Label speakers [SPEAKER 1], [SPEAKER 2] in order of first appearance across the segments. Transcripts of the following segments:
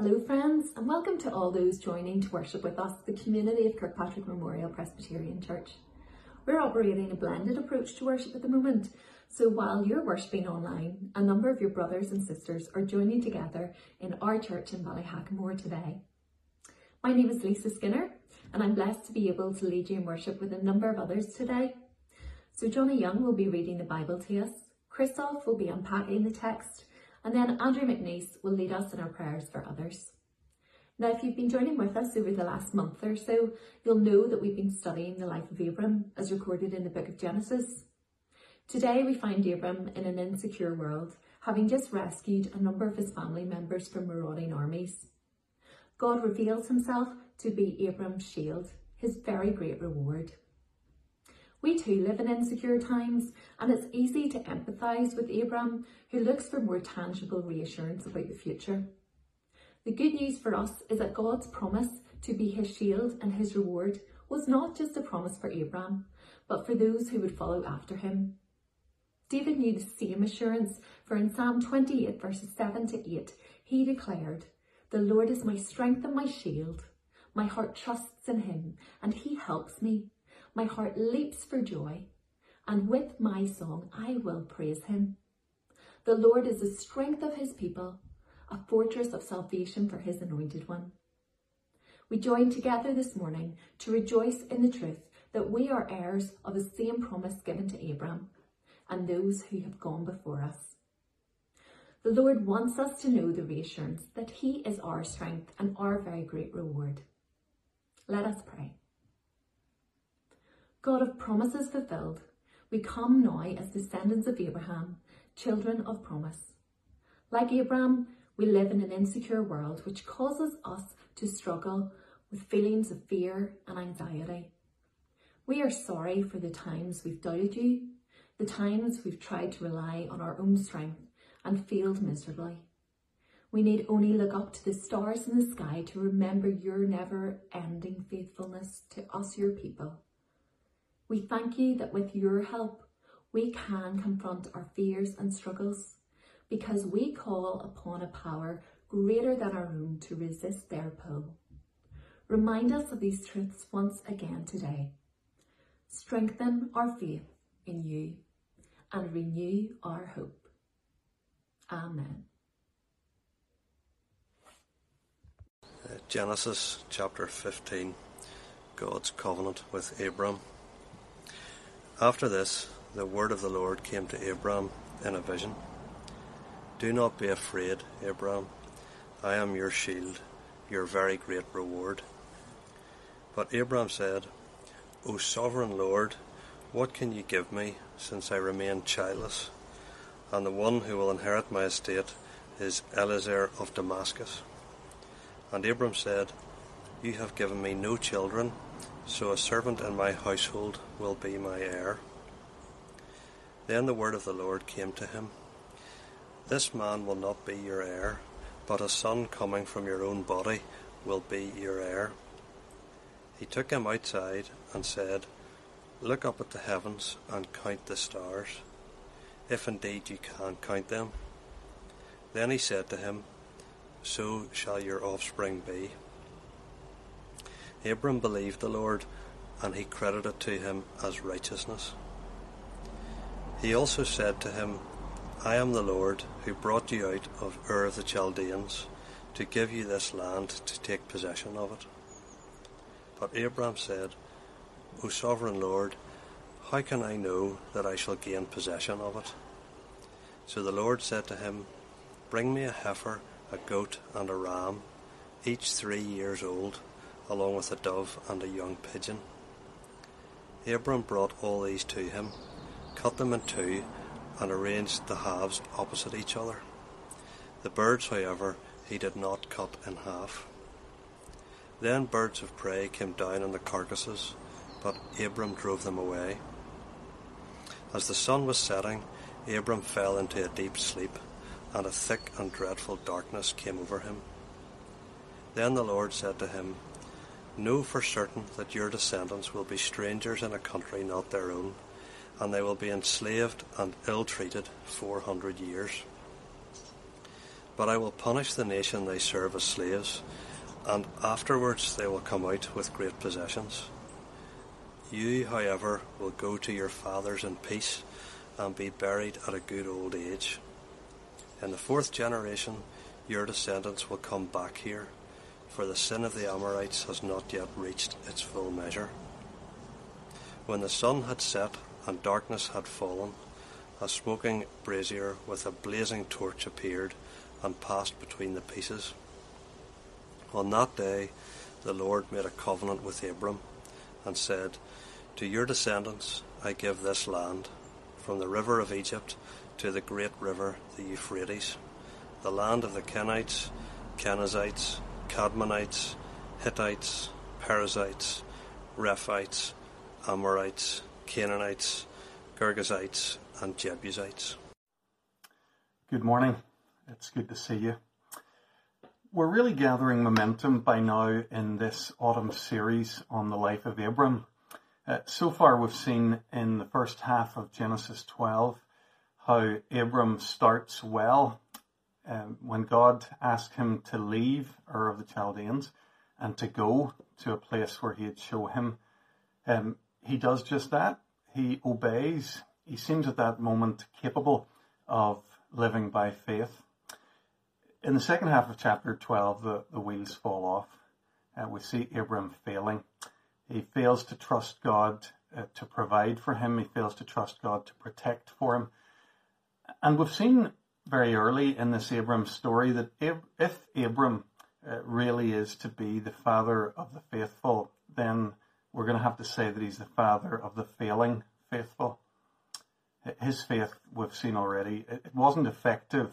[SPEAKER 1] Hello, friends, and welcome to all those joining to worship with us, the community of Kirkpatrick Memorial Presbyterian Church. We're operating a blended approach to worship at the moment, so while you're worshipping online, a number of your brothers and sisters are joining together in our church in Ballyhackamore today. My name is Lisa Skinner, and I'm blessed to be able to lead you in worship with a number of others today. So Johnny Young will be reading the Bible to us, Christoph will be unpacking the text, and then Andrew McNeese will lead us in our prayers for others. Now, if you've been joining with us over the last month or so, you'll know that we've been studying the life of Abram as recorded in the book of Genesis. Today, we find Abram in an insecure world, having just rescued a number of his family members from marauding armies. God reveals himself to be Abram's shield, his very great reward. We too live in insecure times, and it's easy to empathise with Abram, who looks for more tangible reassurance about the future. The good news for us is that God's promise to be his shield and his reward was not just a promise for Abram, but for those who would follow after him. David knew the same assurance, for in Psalm 28, verses 7 to 8, he declared, The Lord is my strength and my shield. My heart trusts in him, and he helps me. My heart leaps for joy, and with my song I will praise him. The Lord is the strength of his people a fortress of salvation for his anointed one. We join together this morning to rejoice in the truth that we are heirs of the same promise given to Abram and those who have gone before us. The Lord wants us to know the reassurance that He is our strength and our very great reward. Let us pray. God of promises fulfilled, we come now as descendants of Abraham, children of promise. Like Abraham, we live in an insecure world which causes us to struggle with feelings of fear and anxiety. We are sorry for the times we've doubted you, the times we've tried to rely on our own strength and failed miserably. We need only look up to the stars in the sky to remember your never ending faithfulness to us, your people. We thank you that with your help, we can confront our fears and struggles because we call upon a power greater than our own to resist their pull. Remind us of these truths once again today. Strengthen our faith in you and renew our hope. Amen.
[SPEAKER 2] Genesis chapter 15 God's covenant with Abram. After this, the word of the Lord came to Abram in a vision. Do not be afraid, Abram. I am your shield, your very great reward. But Abram said, O sovereign Lord, what can you give me, since I remain childless? And the one who will inherit my estate is Eliezer of Damascus. And Abram said, You have given me no children, so a servant in my household will be my heir. Then the word of the Lord came to him. This man will not be your heir, but a son coming from your own body will be your heir. He took him outside and said, Look up at the heavens and count the stars, if indeed you can count them. Then he said to him, So shall your offspring be. Abram believed the Lord, and he credited to him as righteousness. He also said to him, I am the Lord who brought you out of Ur of the Chaldeans to give you this land to take possession of it. But Abram said, O sovereign Lord, how can I know that I shall gain possession of it? So the Lord said to him, Bring me a heifer, a goat, and a ram, each three years old, along with a dove and a young pigeon. Abram brought all these to him, cut them in two, and arranged the halves opposite each other. The birds, however, he did not cut in half. Then birds of prey came down on the carcasses, but Abram drove them away. As the sun was setting, Abram fell into a deep sleep, and a thick and dreadful darkness came over him. Then the Lord said to him, Know for certain that your descendants will be strangers in a country not their own and they will be enslaved and ill treated 400 years. But I will punish the nation they serve as slaves, and afterwards they will come out with great possessions. You, however, will go to your fathers in peace and be buried at a good old age. In the fourth generation, your descendants will come back here, for the sin of the Amorites has not yet reached its full measure. When the sun had set and darkness had fallen, a smoking brazier with a blazing torch appeared and passed between the pieces. On that day, the Lord made a covenant with Abram and said, To your descendants I give this land, from the river of Egypt to the great river, the Euphrates, the land of the Kenites, Kenizzites, Kadmonites, Hittites, Perizzites, Rephaites, Amorites, Canaanites, Girgashites, and Jebusites.
[SPEAKER 3] Good morning. It's good to see you. We're really gathering momentum by now in this autumn series on the life of Abram. Uh, so far, we've seen in the first half of Genesis 12 how Abram starts well um, when God asked him to leave Ur of the Chaldeans and to go to a place where he'd show him. Um, he does just that. He obeys. He seems at that moment capable of living by faith. In the second half of chapter 12, the, the wheels fall off. Uh, we see Abram failing. He fails to trust God uh, to provide for him. He fails to trust God to protect for him. And we've seen very early in this Abram story that if Abram uh, really is to be the father of the faithful, then we're going to have to say that he's the father of the failing faithful. His faith, we've seen already, it wasn't effective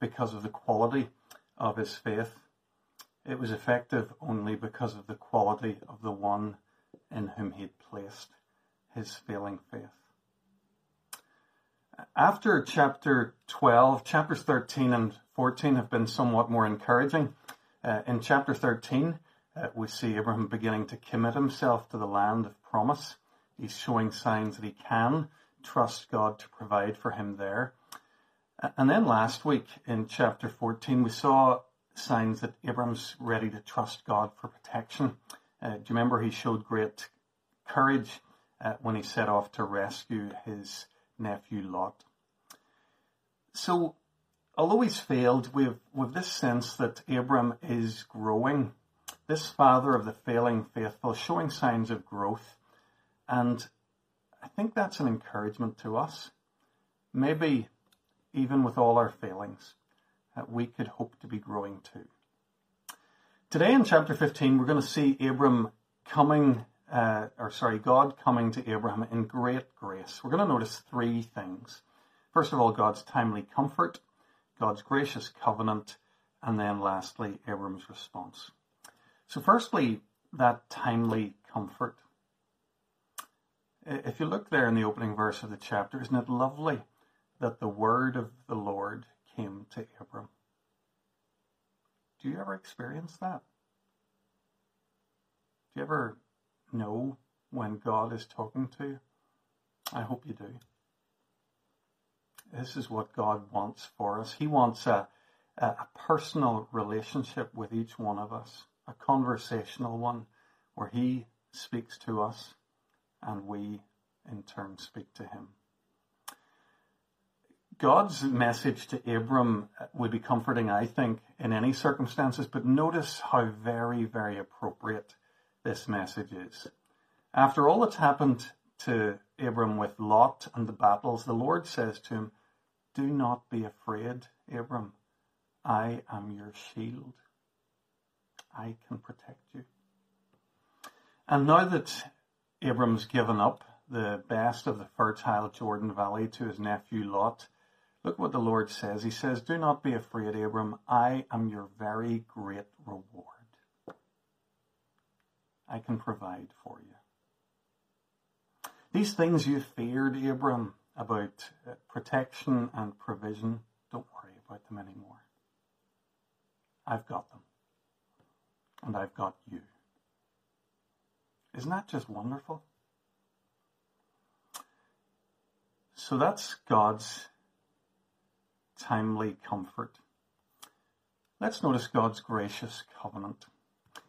[SPEAKER 3] because of the quality of his faith. It was effective only because of the quality of the one in whom he had placed his failing faith. After chapter 12, chapters 13 and 14 have been somewhat more encouraging. Uh, in chapter 13, uh, we see Abraham beginning to commit himself to the land of promise. He's showing signs that he can trust God to provide for him there. And then last week in chapter 14, we saw signs that Abraham's ready to trust God for protection. Uh, do you remember he showed great courage uh, when he set off to rescue his nephew Lot? So, although he's failed, we've, we've this sense that Abram is growing this father of the failing faithful showing signs of growth. And I think that's an encouragement to us. Maybe even with all our failings, that we could hope to be growing too. Today in chapter 15, we're going to see Abram coming, uh, or sorry, God coming to Abraham in great grace. We're going to notice three things. First of all, God's timely comfort, God's gracious covenant, and then lastly, Abram's response. So, firstly, that timely comfort. If you look there in the opening verse of the chapter, isn't it lovely that the word of the Lord came to Abram? Do you ever experience that? Do you ever know when God is talking to you? I hope you do. This is what God wants for us. He wants a, a personal relationship with each one of us a conversational one where he speaks to us and we in turn speak to him. God's message to Abram would be comforting, I think, in any circumstances, but notice how very, very appropriate this message is. After all that's happened to Abram with Lot and the battles, the Lord says to him, Do not be afraid, Abram. I am your shield. I can protect you. And now that Abram's given up the best of the fertile Jordan Valley to his nephew Lot, look what the Lord says. He says, Do not be afraid, Abram. I am your very great reward. I can provide for you. These things you feared, Abram, about uh, protection and provision, don't worry about them anymore. I've got them and I've got you. Isn't that just wonderful? So that's God's timely comfort. Let's notice God's gracious covenant.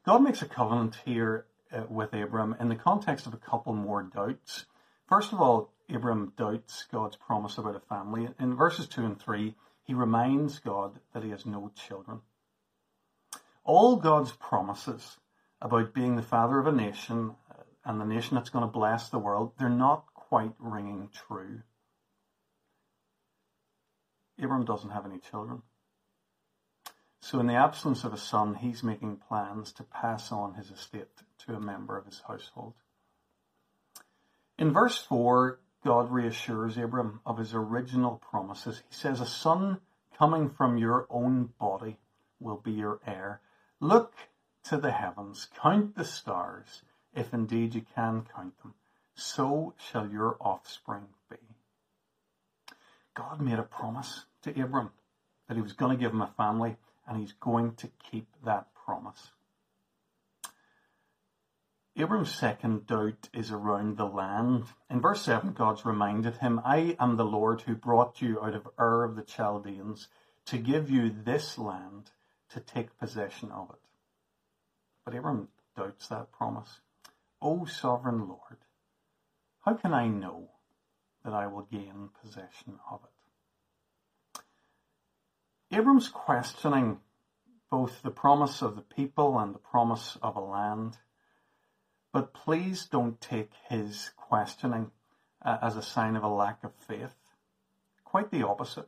[SPEAKER 3] God makes a covenant here uh, with Abram in the context of a couple more doubts. First of all, Abram doubts God's promise about a family. In verses 2 and 3, he reminds God that he has no children. All God's promises about being the father of a nation uh, and the nation that's going to bless the world, they're not quite ringing true. Abram doesn't have any children. So, in the absence of a son, he's making plans to pass on his estate to a member of his household. In verse 4, God reassures Abram of his original promises. He says, A son coming from your own body will be your heir. Look to the heavens, count the stars, if indeed you can count them. So shall your offspring be. God made a promise to Abram that he was going to give him a family and he's going to keep that promise. Abram's second doubt is around the land. In verse 7, God's reminded him, I am the Lord who brought you out of Ur of the Chaldeans to give you this land to take possession of it. But Abram doubts that promise. O sovereign Lord, how can I know that I will gain possession of it? Abram's questioning both the promise of the people and the promise of a land. But please don't take his questioning uh, as a sign of a lack of faith. Quite the opposite.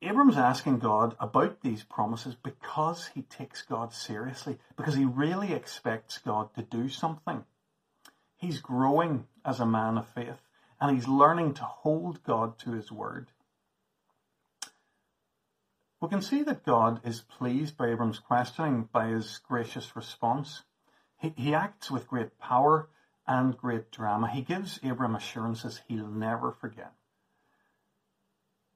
[SPEAKER 3] Abram's asking God about these promises because he takes God seriously, because he really expects God to do something. He's growing as a man of faith and he's learning to hold God to his word. We can see that God is pleased by Abram's questioning, by his gracious response. He, he acts with great power and great drama. He gives Abram assurances he'll never forget.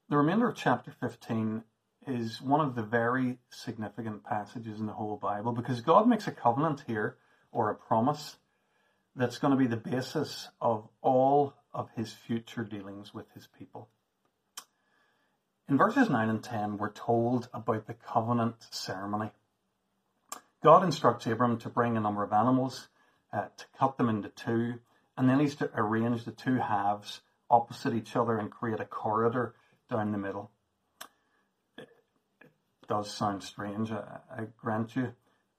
[SPEAKER 3] The remainder of chapter 15 is one of the very significant passages in the whole Bible because God makes a covenant here, or a promise, that's going to be the basis of all of his future dealings with his people. In verses 9 and 10, we're told about the covenant ceremony. God instructs Abram to bring a number of animals, uh, to cut them into two, and then he's to arrange the two halves opposite each other and create a corridor down the middle. It does sound strange, I, I grant you,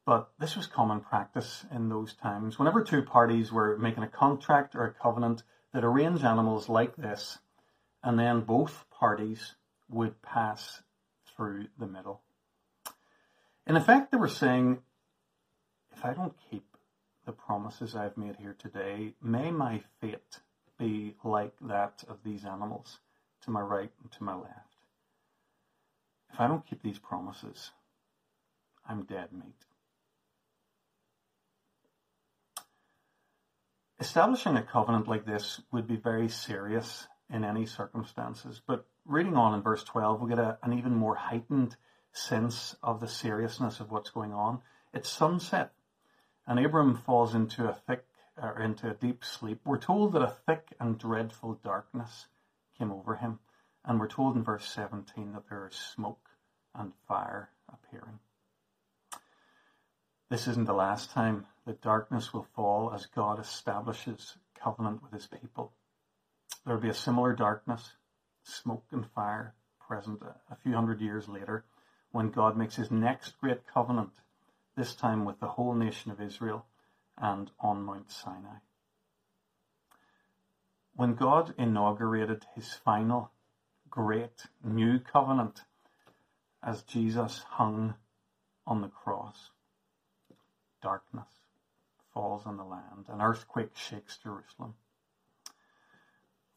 [SPEAKER 3] but this was common practice in those times. Whenever two parties were making a contract or a covenant, they'd arrange animals like this, and then both parties would pass through the middle. In effect, they were saying, if I don't keep the promises I've made here today, may my fate be like that of these animals to my right and to my left. If I don't keep these promises, I'm dead meat. Establishing a covenant like this would be very serious in any circumstances, but reading on in verse 12, we get a, an even more heightened sense of the seriousness of what's going on. It's sunset, and Abram falls into a thick or into a deep sleep. We're told that a thick and dreadful darkness came over him, and we're told in verse 17 that there is smoke and fire appearing. This isn't the last time that darkness will fall as God establishes covenant with his people. There will be a similar darkness smoke and fire present a few hundred years later when God makes his next great covenant, this time with the whole nation of Israel and on Mount Sinai. When God inaugurated his final great new covenant as Jesus hung on the cross, darkness falls on the land, an earthquake shakes Jerusalem.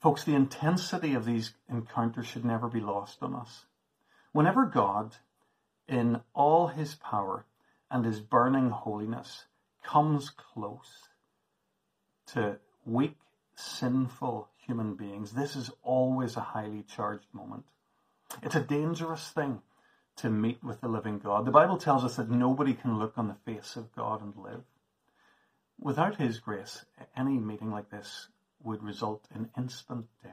[SPEAKER 3] Folks, the intensity of these encounters should never be lost on us. Whenever God, in all his power and his burning holiness, comes close to weak, sinful human beings, this is always a highly charged moment. It's a dangerous thing to meet with the living God. The Bible tells us that nobody can look on the face of God and live. Without his grace, any meeting like this would result in instant death.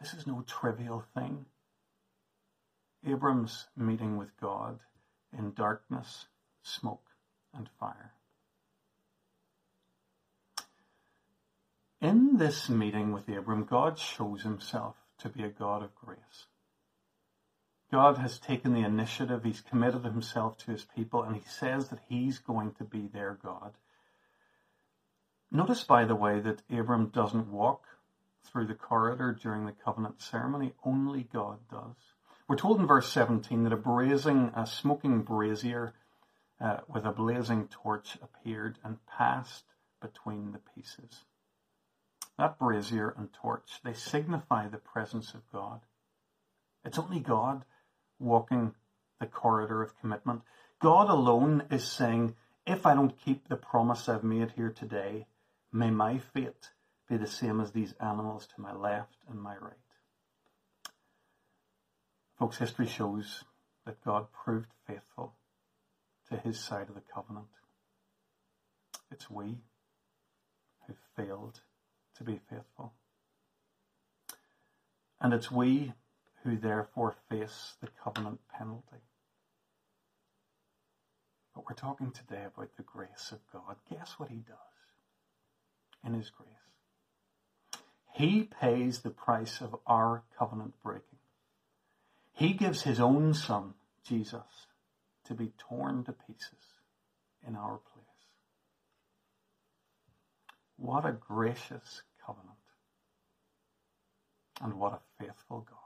[SPEAKER 3] This is no trivial thing. Abram's meeting with God in darkness, smoke, and fire. In this meeting with Abram, God shows himself to be a God of grace. God has taken the initiative, he's committed himself to his people, and he says that he's going to be their God. Notice, by the way, that Abram doesn't walk through the corridor during the covenant ceremony, only God does. We're told in verse 17 that a blazing, a smoking brazier uh, with a blazing torch appeared and passed between the pieces. That brazier and torch, they signify the presence of God. It's only God walking the corridor of commitment. God alone is saying, if I don't keep the promise I've made here today, may my fate be the same as these animals to my left and my right. Folks, history shows that God proved faithful to his side of the covenant. It's we who failed to be faithful. And it's we who therefore face the covenant penalty. But we're talking today about the grace of God. Guess what he does in his grace? He pays the price of our covenant breaking. He gives his own son, Jesus, to be torn to pieces in our place. What a gracious covenant. And what a faithful God.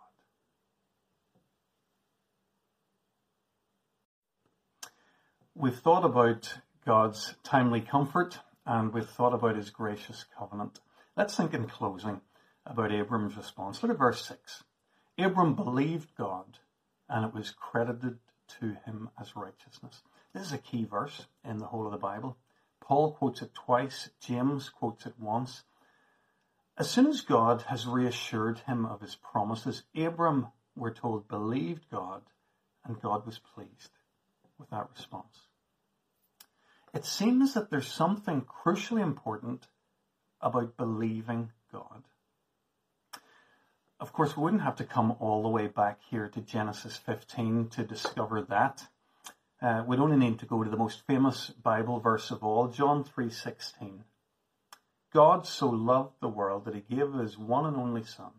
[SPEAKER 3] We've thought about God's timely comfort and we've thought about his gracious covenant. Let's think in closing about Abram's response. Look at verse 6. Abram believed God and it was credited to him as righteousness. This is a key verse in the whole of the Bible. Paul quotes it twice, James quotes it once. As soon as God has reassured him of his promises, Abram, we're told, believed God and God was pleased with that response. It seems that there's something crucially important about believing God. Of course, we wouldn't have to come all the way back here to Genesis 15 to discover that. Uh, we'd only need to go to the most famous Bible verse of all, John 3:16. God so loved the world that he gave his one and only son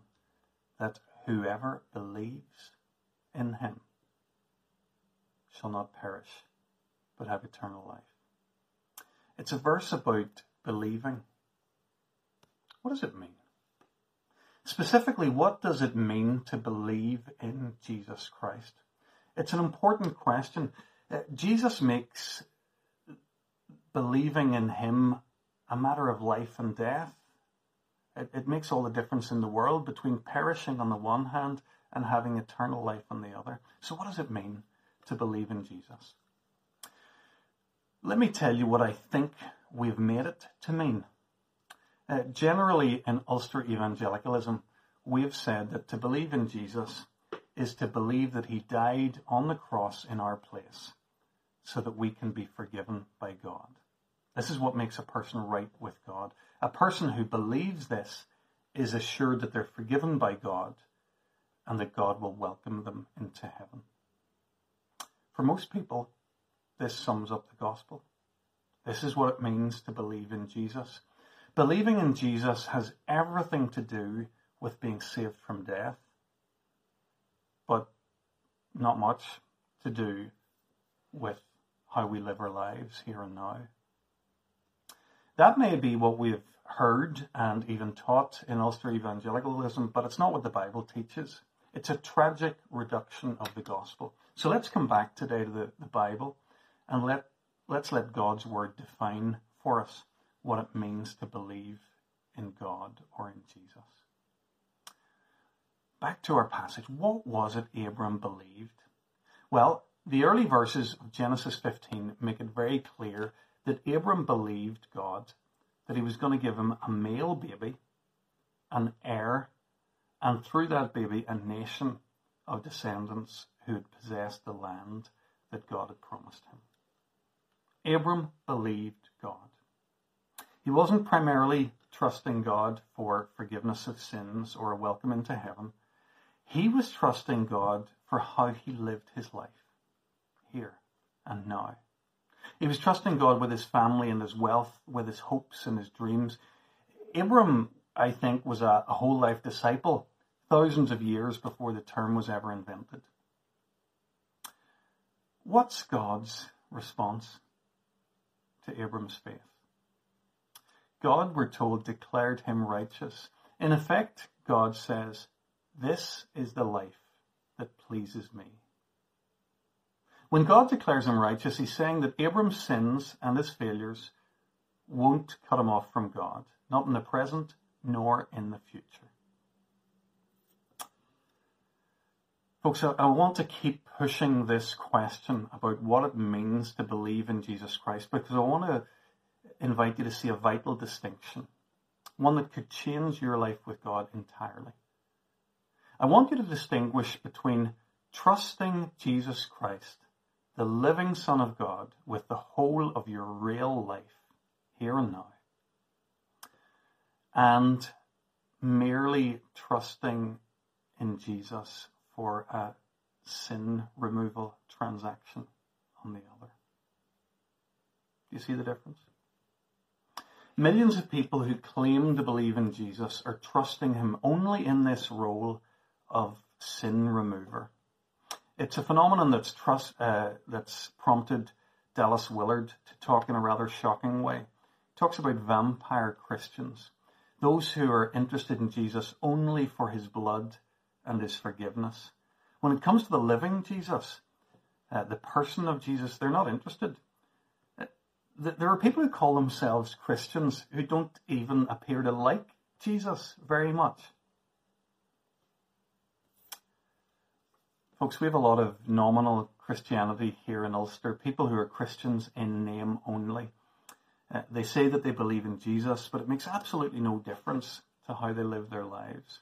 [SPEAKER 3] that whoever believes in him shall not perish but have eternal life. It's a verse about believing. What does it mean? Specifically, what does it mean to believe in Jesus Christ? It's an important question. Uh, Jesus makes believing in him a matter of life and death. It, it makes all the difference in the world between perishing on the one hand and having eternal life on the other. So, what does it mean to believe in Jesus? Let me tell you what I think we've made it to mean. Uh, generally, in Ulster evangelicalism, we have said that to believe in Jesus is to believe that he died on the cross in our place so that we can be forgiven by God. This is what makes a person right with God. A person who believes this is assured that they're forgiven by God and that God will welcome them into heaven. For most people, this sums up the gospel. This is what it means to believe in Jesus. Believing in Jesus has everything to do with being saved from death, but not much to do with how we live our lives here and now. That may be what we've heard and even taught in Ulster evangelicalism, but it's not what the Bible teaches. It's a tragic reduction of the gospel. So let's come back today to the, the Bible and let, let's let God's word define for us what it means to believe in God or in Jesus. Back to our passage. What was it Abram believed? Well, the early verses of Genesis 15 make it very clear that Abram believed God, that he was going to give him a male baby, an heir, and through that baby, a nation of descendants who had possessed the land that God had promised him. Abram believed God. He wasn't primarily trusting God for forgiveness of sins or a welcome into heaven. He was trusting God for how he lived his life here and now. He was trusting God with his family and his wealth, with his hopes and his dreams. Abram, I think, was a, a whole life disciple thousands of years before the term was ever invented. What's God's response to Abram's faith? God, we're told, declared him righteous. In effect, God says, This is the life that pleases me. When God declares him righteous, he's saying that Abram's sins and his failures won't cut him off from God, not in the present nor in the future. Folks, I want to keep pushing this question about what it means to believe in Jesus Christ because I want to invite you to see a vital distinction, one that could change your life with God entirely. I want you to distinguish between trusting Jesus Christ, the living Son of God, with the whole of your real life, here and now, and merely trusting in Jesus for a sin removal transaction on the other. Do you see the difference? Millions of people who claim to believe in Jesus are trusting him only in this role of sin remover. It's a phenomenon that's trust uh, that's prompted Dallas Willard to talk in a rather shocking way. He talks about vampire Christians, those who are interested in Jesus only for his blood and his forgiveness. When it comes to the living Jesus, uh, the person of Jesus, they're not interested. Uh, there are people who call themselves Christians who don't even appear to like Jesus very much. Folks, we have a lot of nominal Christianity here in Ulster, people who are Christians in name only. Uh, they say that they believe in Jesus, but it makes absolutely no difference to how they live their lives.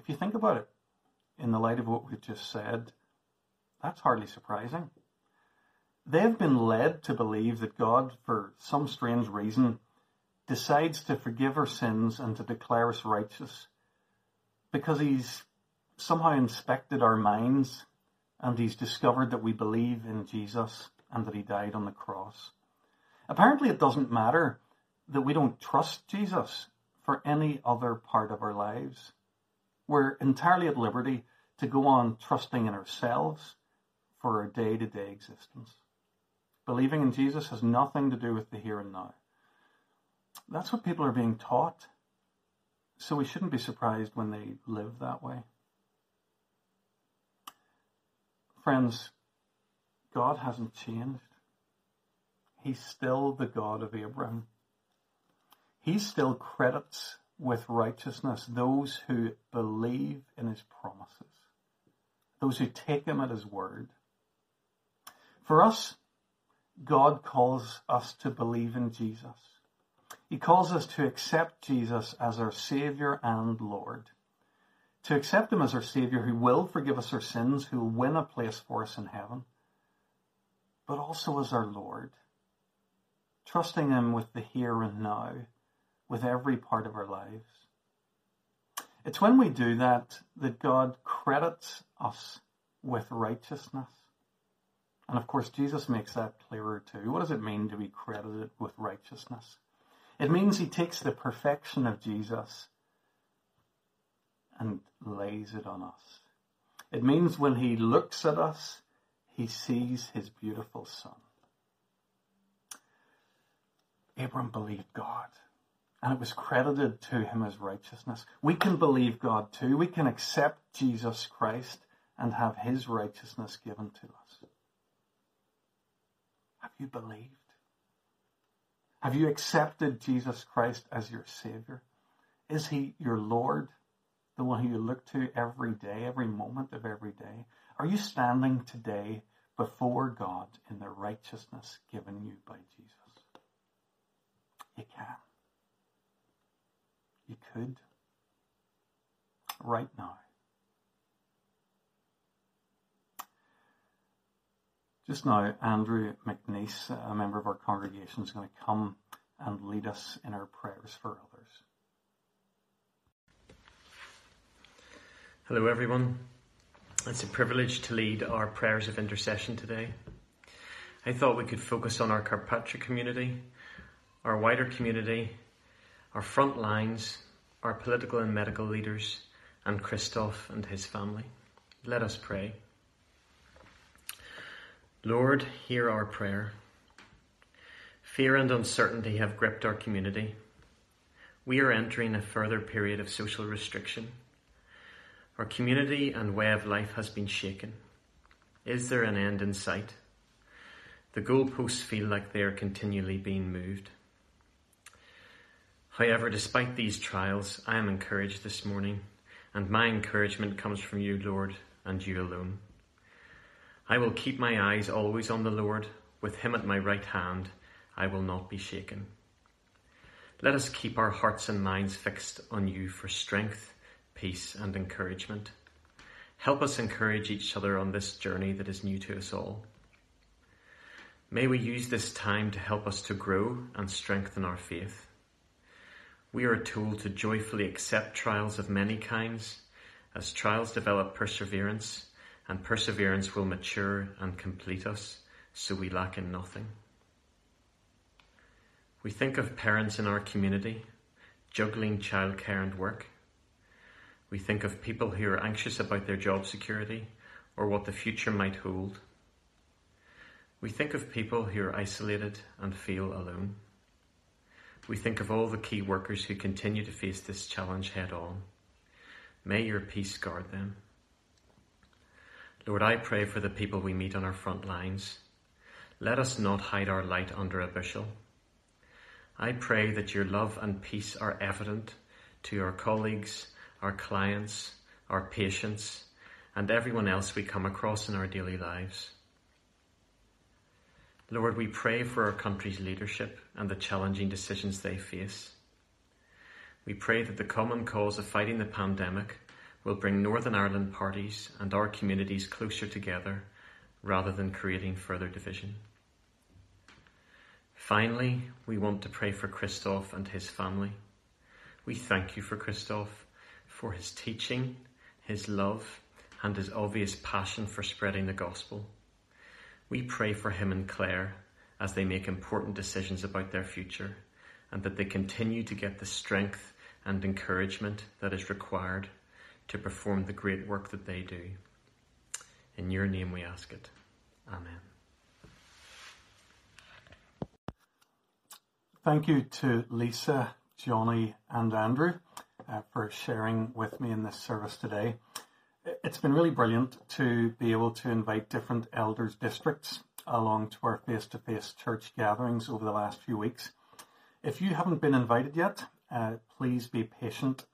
[SPEAKER 3] If you think about it, in the light of what we've just said, that's hardly surprising. They've been led to believe that God, for some strange reason, decides to forgive our sins and to declare us righteous because he's somehow inspected our minds and he's discovered that we believe in Jesus and that he died on the cross. Apparently, it doesn't matter that we don't trust Jesus for any other part of our lives. We're entirely at liberty to go on trusting in ourselves for our day to day existence. Believing in Jesus has nothing to do with the here and now. That's what people are being taught. So we shouldn't be surprised when they live that way. Friends, God hasn't changed. He's still the God of Abraham. He still credits with righteousness those who believe in his promises, those who take him at his word. For us, God calls us to believe in Jesus. He calls us to accept Jesus as our Savior and Lord. To accept Him as our Savior who will forgive us our sins, who will win a place for us in heaven, but also as our Lord. Trusting Him with the here and now with every part of our lives. It's when we do that that God credits us with righteousness. And of course, Jesus makes that clearer too. What does it mean to be credited with righteousness? It means he takes the perfection of Jesus and lays it on us. It means when he looks at us, he sees his beautiful son. Abram believed God and it was credited to him as righteousness. We can believe God too. We can accept Jesus Christ and have his righteousness given to us. Have you believed? Have you accepted Jesus Christ as your Savior? Is he your Lord, the one who you look to every day, every moment of every day? Are you standing today before God in the righteousness given you by Jesus? You can. You could. Right now. Just now, Andrew McNeese, a member of our congregation, is going to come and lead us in our prayers for others.
[SPEAKER 4] Hello, everyone. It's a privilege to lead our prayers of intercession today. I thought we could focus on our Kirkpatrick community, our wider community, our front lines, our political and medical leaders, and Christoph and his family. Let us pray. Lord, hear our prayer. Fear and uncertainty have gripped our community. We are entering a further period of social restriction. Our community and way of life has been shaken. Is there an end in sight? The goalposts feel like they are continually being moved. However, despite these trials, I am encouraged this morning, and my encouragement comes from you, Lord, and you alone. I will keep my eyes always on the Lord, with him at my right hand, I will not be shaken. Let us keep our hearts and minds fixed on you for strength peace, and encouragement. Help us encourage each other on this journey that is new to us all. May we use this time to help us to grow and strengthen our faith. We are told to joyfully accept trials of many kinds, as trials develop perseverance, and perseverance will mature and complete us, so we lack in nothing. We think of parents in our community juggling childcare and work. We think of people who are anxious about their job security or what the future might hold. We think of people who are isolated and feel alone. We think of all the key workers who continue to face this challenge head on. May your peace guard them. Lord, I pray for the people we meet on our front lines. Let us not hide our light under a bushel. I pray that your love and peace are evident to our colleagues our clients, our patients, and everyone else we come across in our daily lives. Lord, we pray for our country's leadership and the challenging decisions they face. We pray that the common cause of fighting the pandemic will bring Northern Ireland parties and our communities closer together rather than creating further division. Finally, we want to pray for Christoph and his family. We thank you for Christoph for his teaching, his love, and his obvious passion for spreading the gospel. We pray for him and Claire as they make important decisions about their future and that they continue to get the strength and encouragement that is required to perform the great work that they do. In your name we ask it. Amen.
[SPEAKER 3] Thank you to Lisa, Johnny, and Andrew uh, for sharing with me in this service today. It's been really brilliant to be able to invite different elders districts along to our face to face church gatherings over the last few weeks. If you haven't been invited yet, uh, please be patient.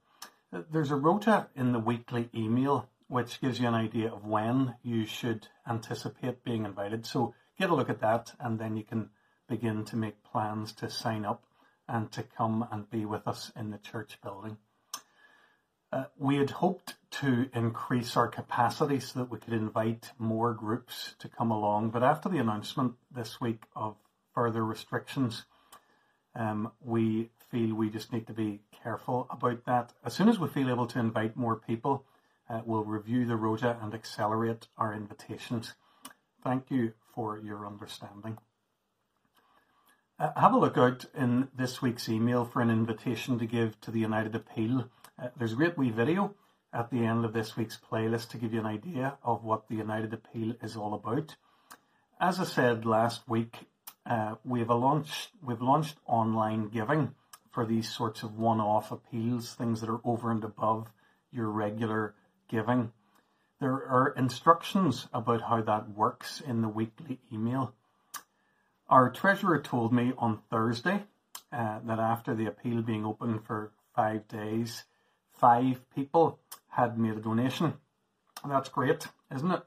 [SPEAKER 3] Uh, there's a rota in the weekly email which gives you an idea of when you should anticipate being invited. So get a look at that and then you can begin to make plans to sign up and to come and be with us in the church building. Uh, we had hoped to increase our capacity so that we could invite more groups to come along, but after the announcement this week of further restrictions, um, we feel we just need to be careful about that. As soon as we feel able to invite more people, uh, we'll review the rota and accelerate our invitations. Thank you for your understanding. Uh, have a look out in this week's email for an invitation to give to the United Appeal. Uh, there's a great wee video at the end of this week's playlist to give you an idea of what the United Appeal is all about. As I said last week, uh, we've launched we've launched online giving for these sorts of one-off appeals, things that are over and above your regular giving. There are instructions about how that works in the weekly email. Our treasurer told me on Thursday uh, that after the appeal being open for five days, five people had made a donation. That's great, isn't it?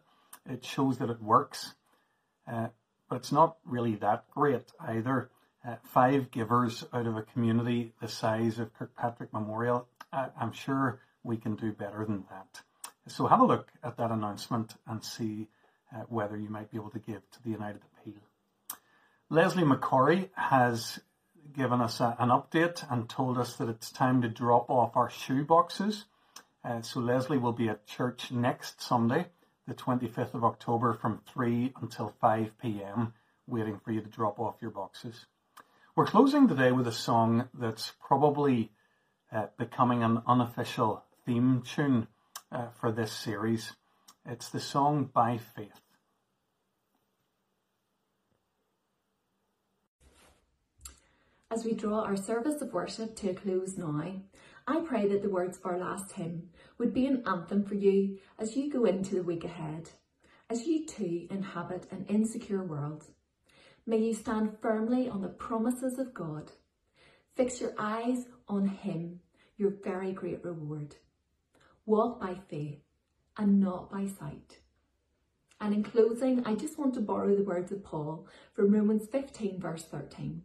[SPEAKER 3] It shows that it works. Uh, but it's not really that great either. Uh, five givers out of a community the size of Kirkpatrick Memorial, uh, I'm sure we can do better than that. So have a look at that announcement and see uh, whether you might be able to give to the United Appeal. Leslie McCorry has given us a, an update and told us that it's time to drop off our shoe boxes. Uh, so Leslie will be at church next Sunday the 25th of October from 3 until 5 pm, waiting for you to drop off your boxes. We're closing today with a song that's probably uh, becoming an unofficial theme tune uh, for this series. It's the song By Faith.
[SPEAKER 1] As we draw our service of worship to a close now, I pray that the words of our last hymn would be an anthem for you as you go into the week ahead, as you too inhabit an insecure world. May you stand firmly on the promises of God. Fix your eyes on Him, your very great reward. Walk by faith and not by sight. And in closing, I just want to borrow the words of Paul from Romans 15, verse 13.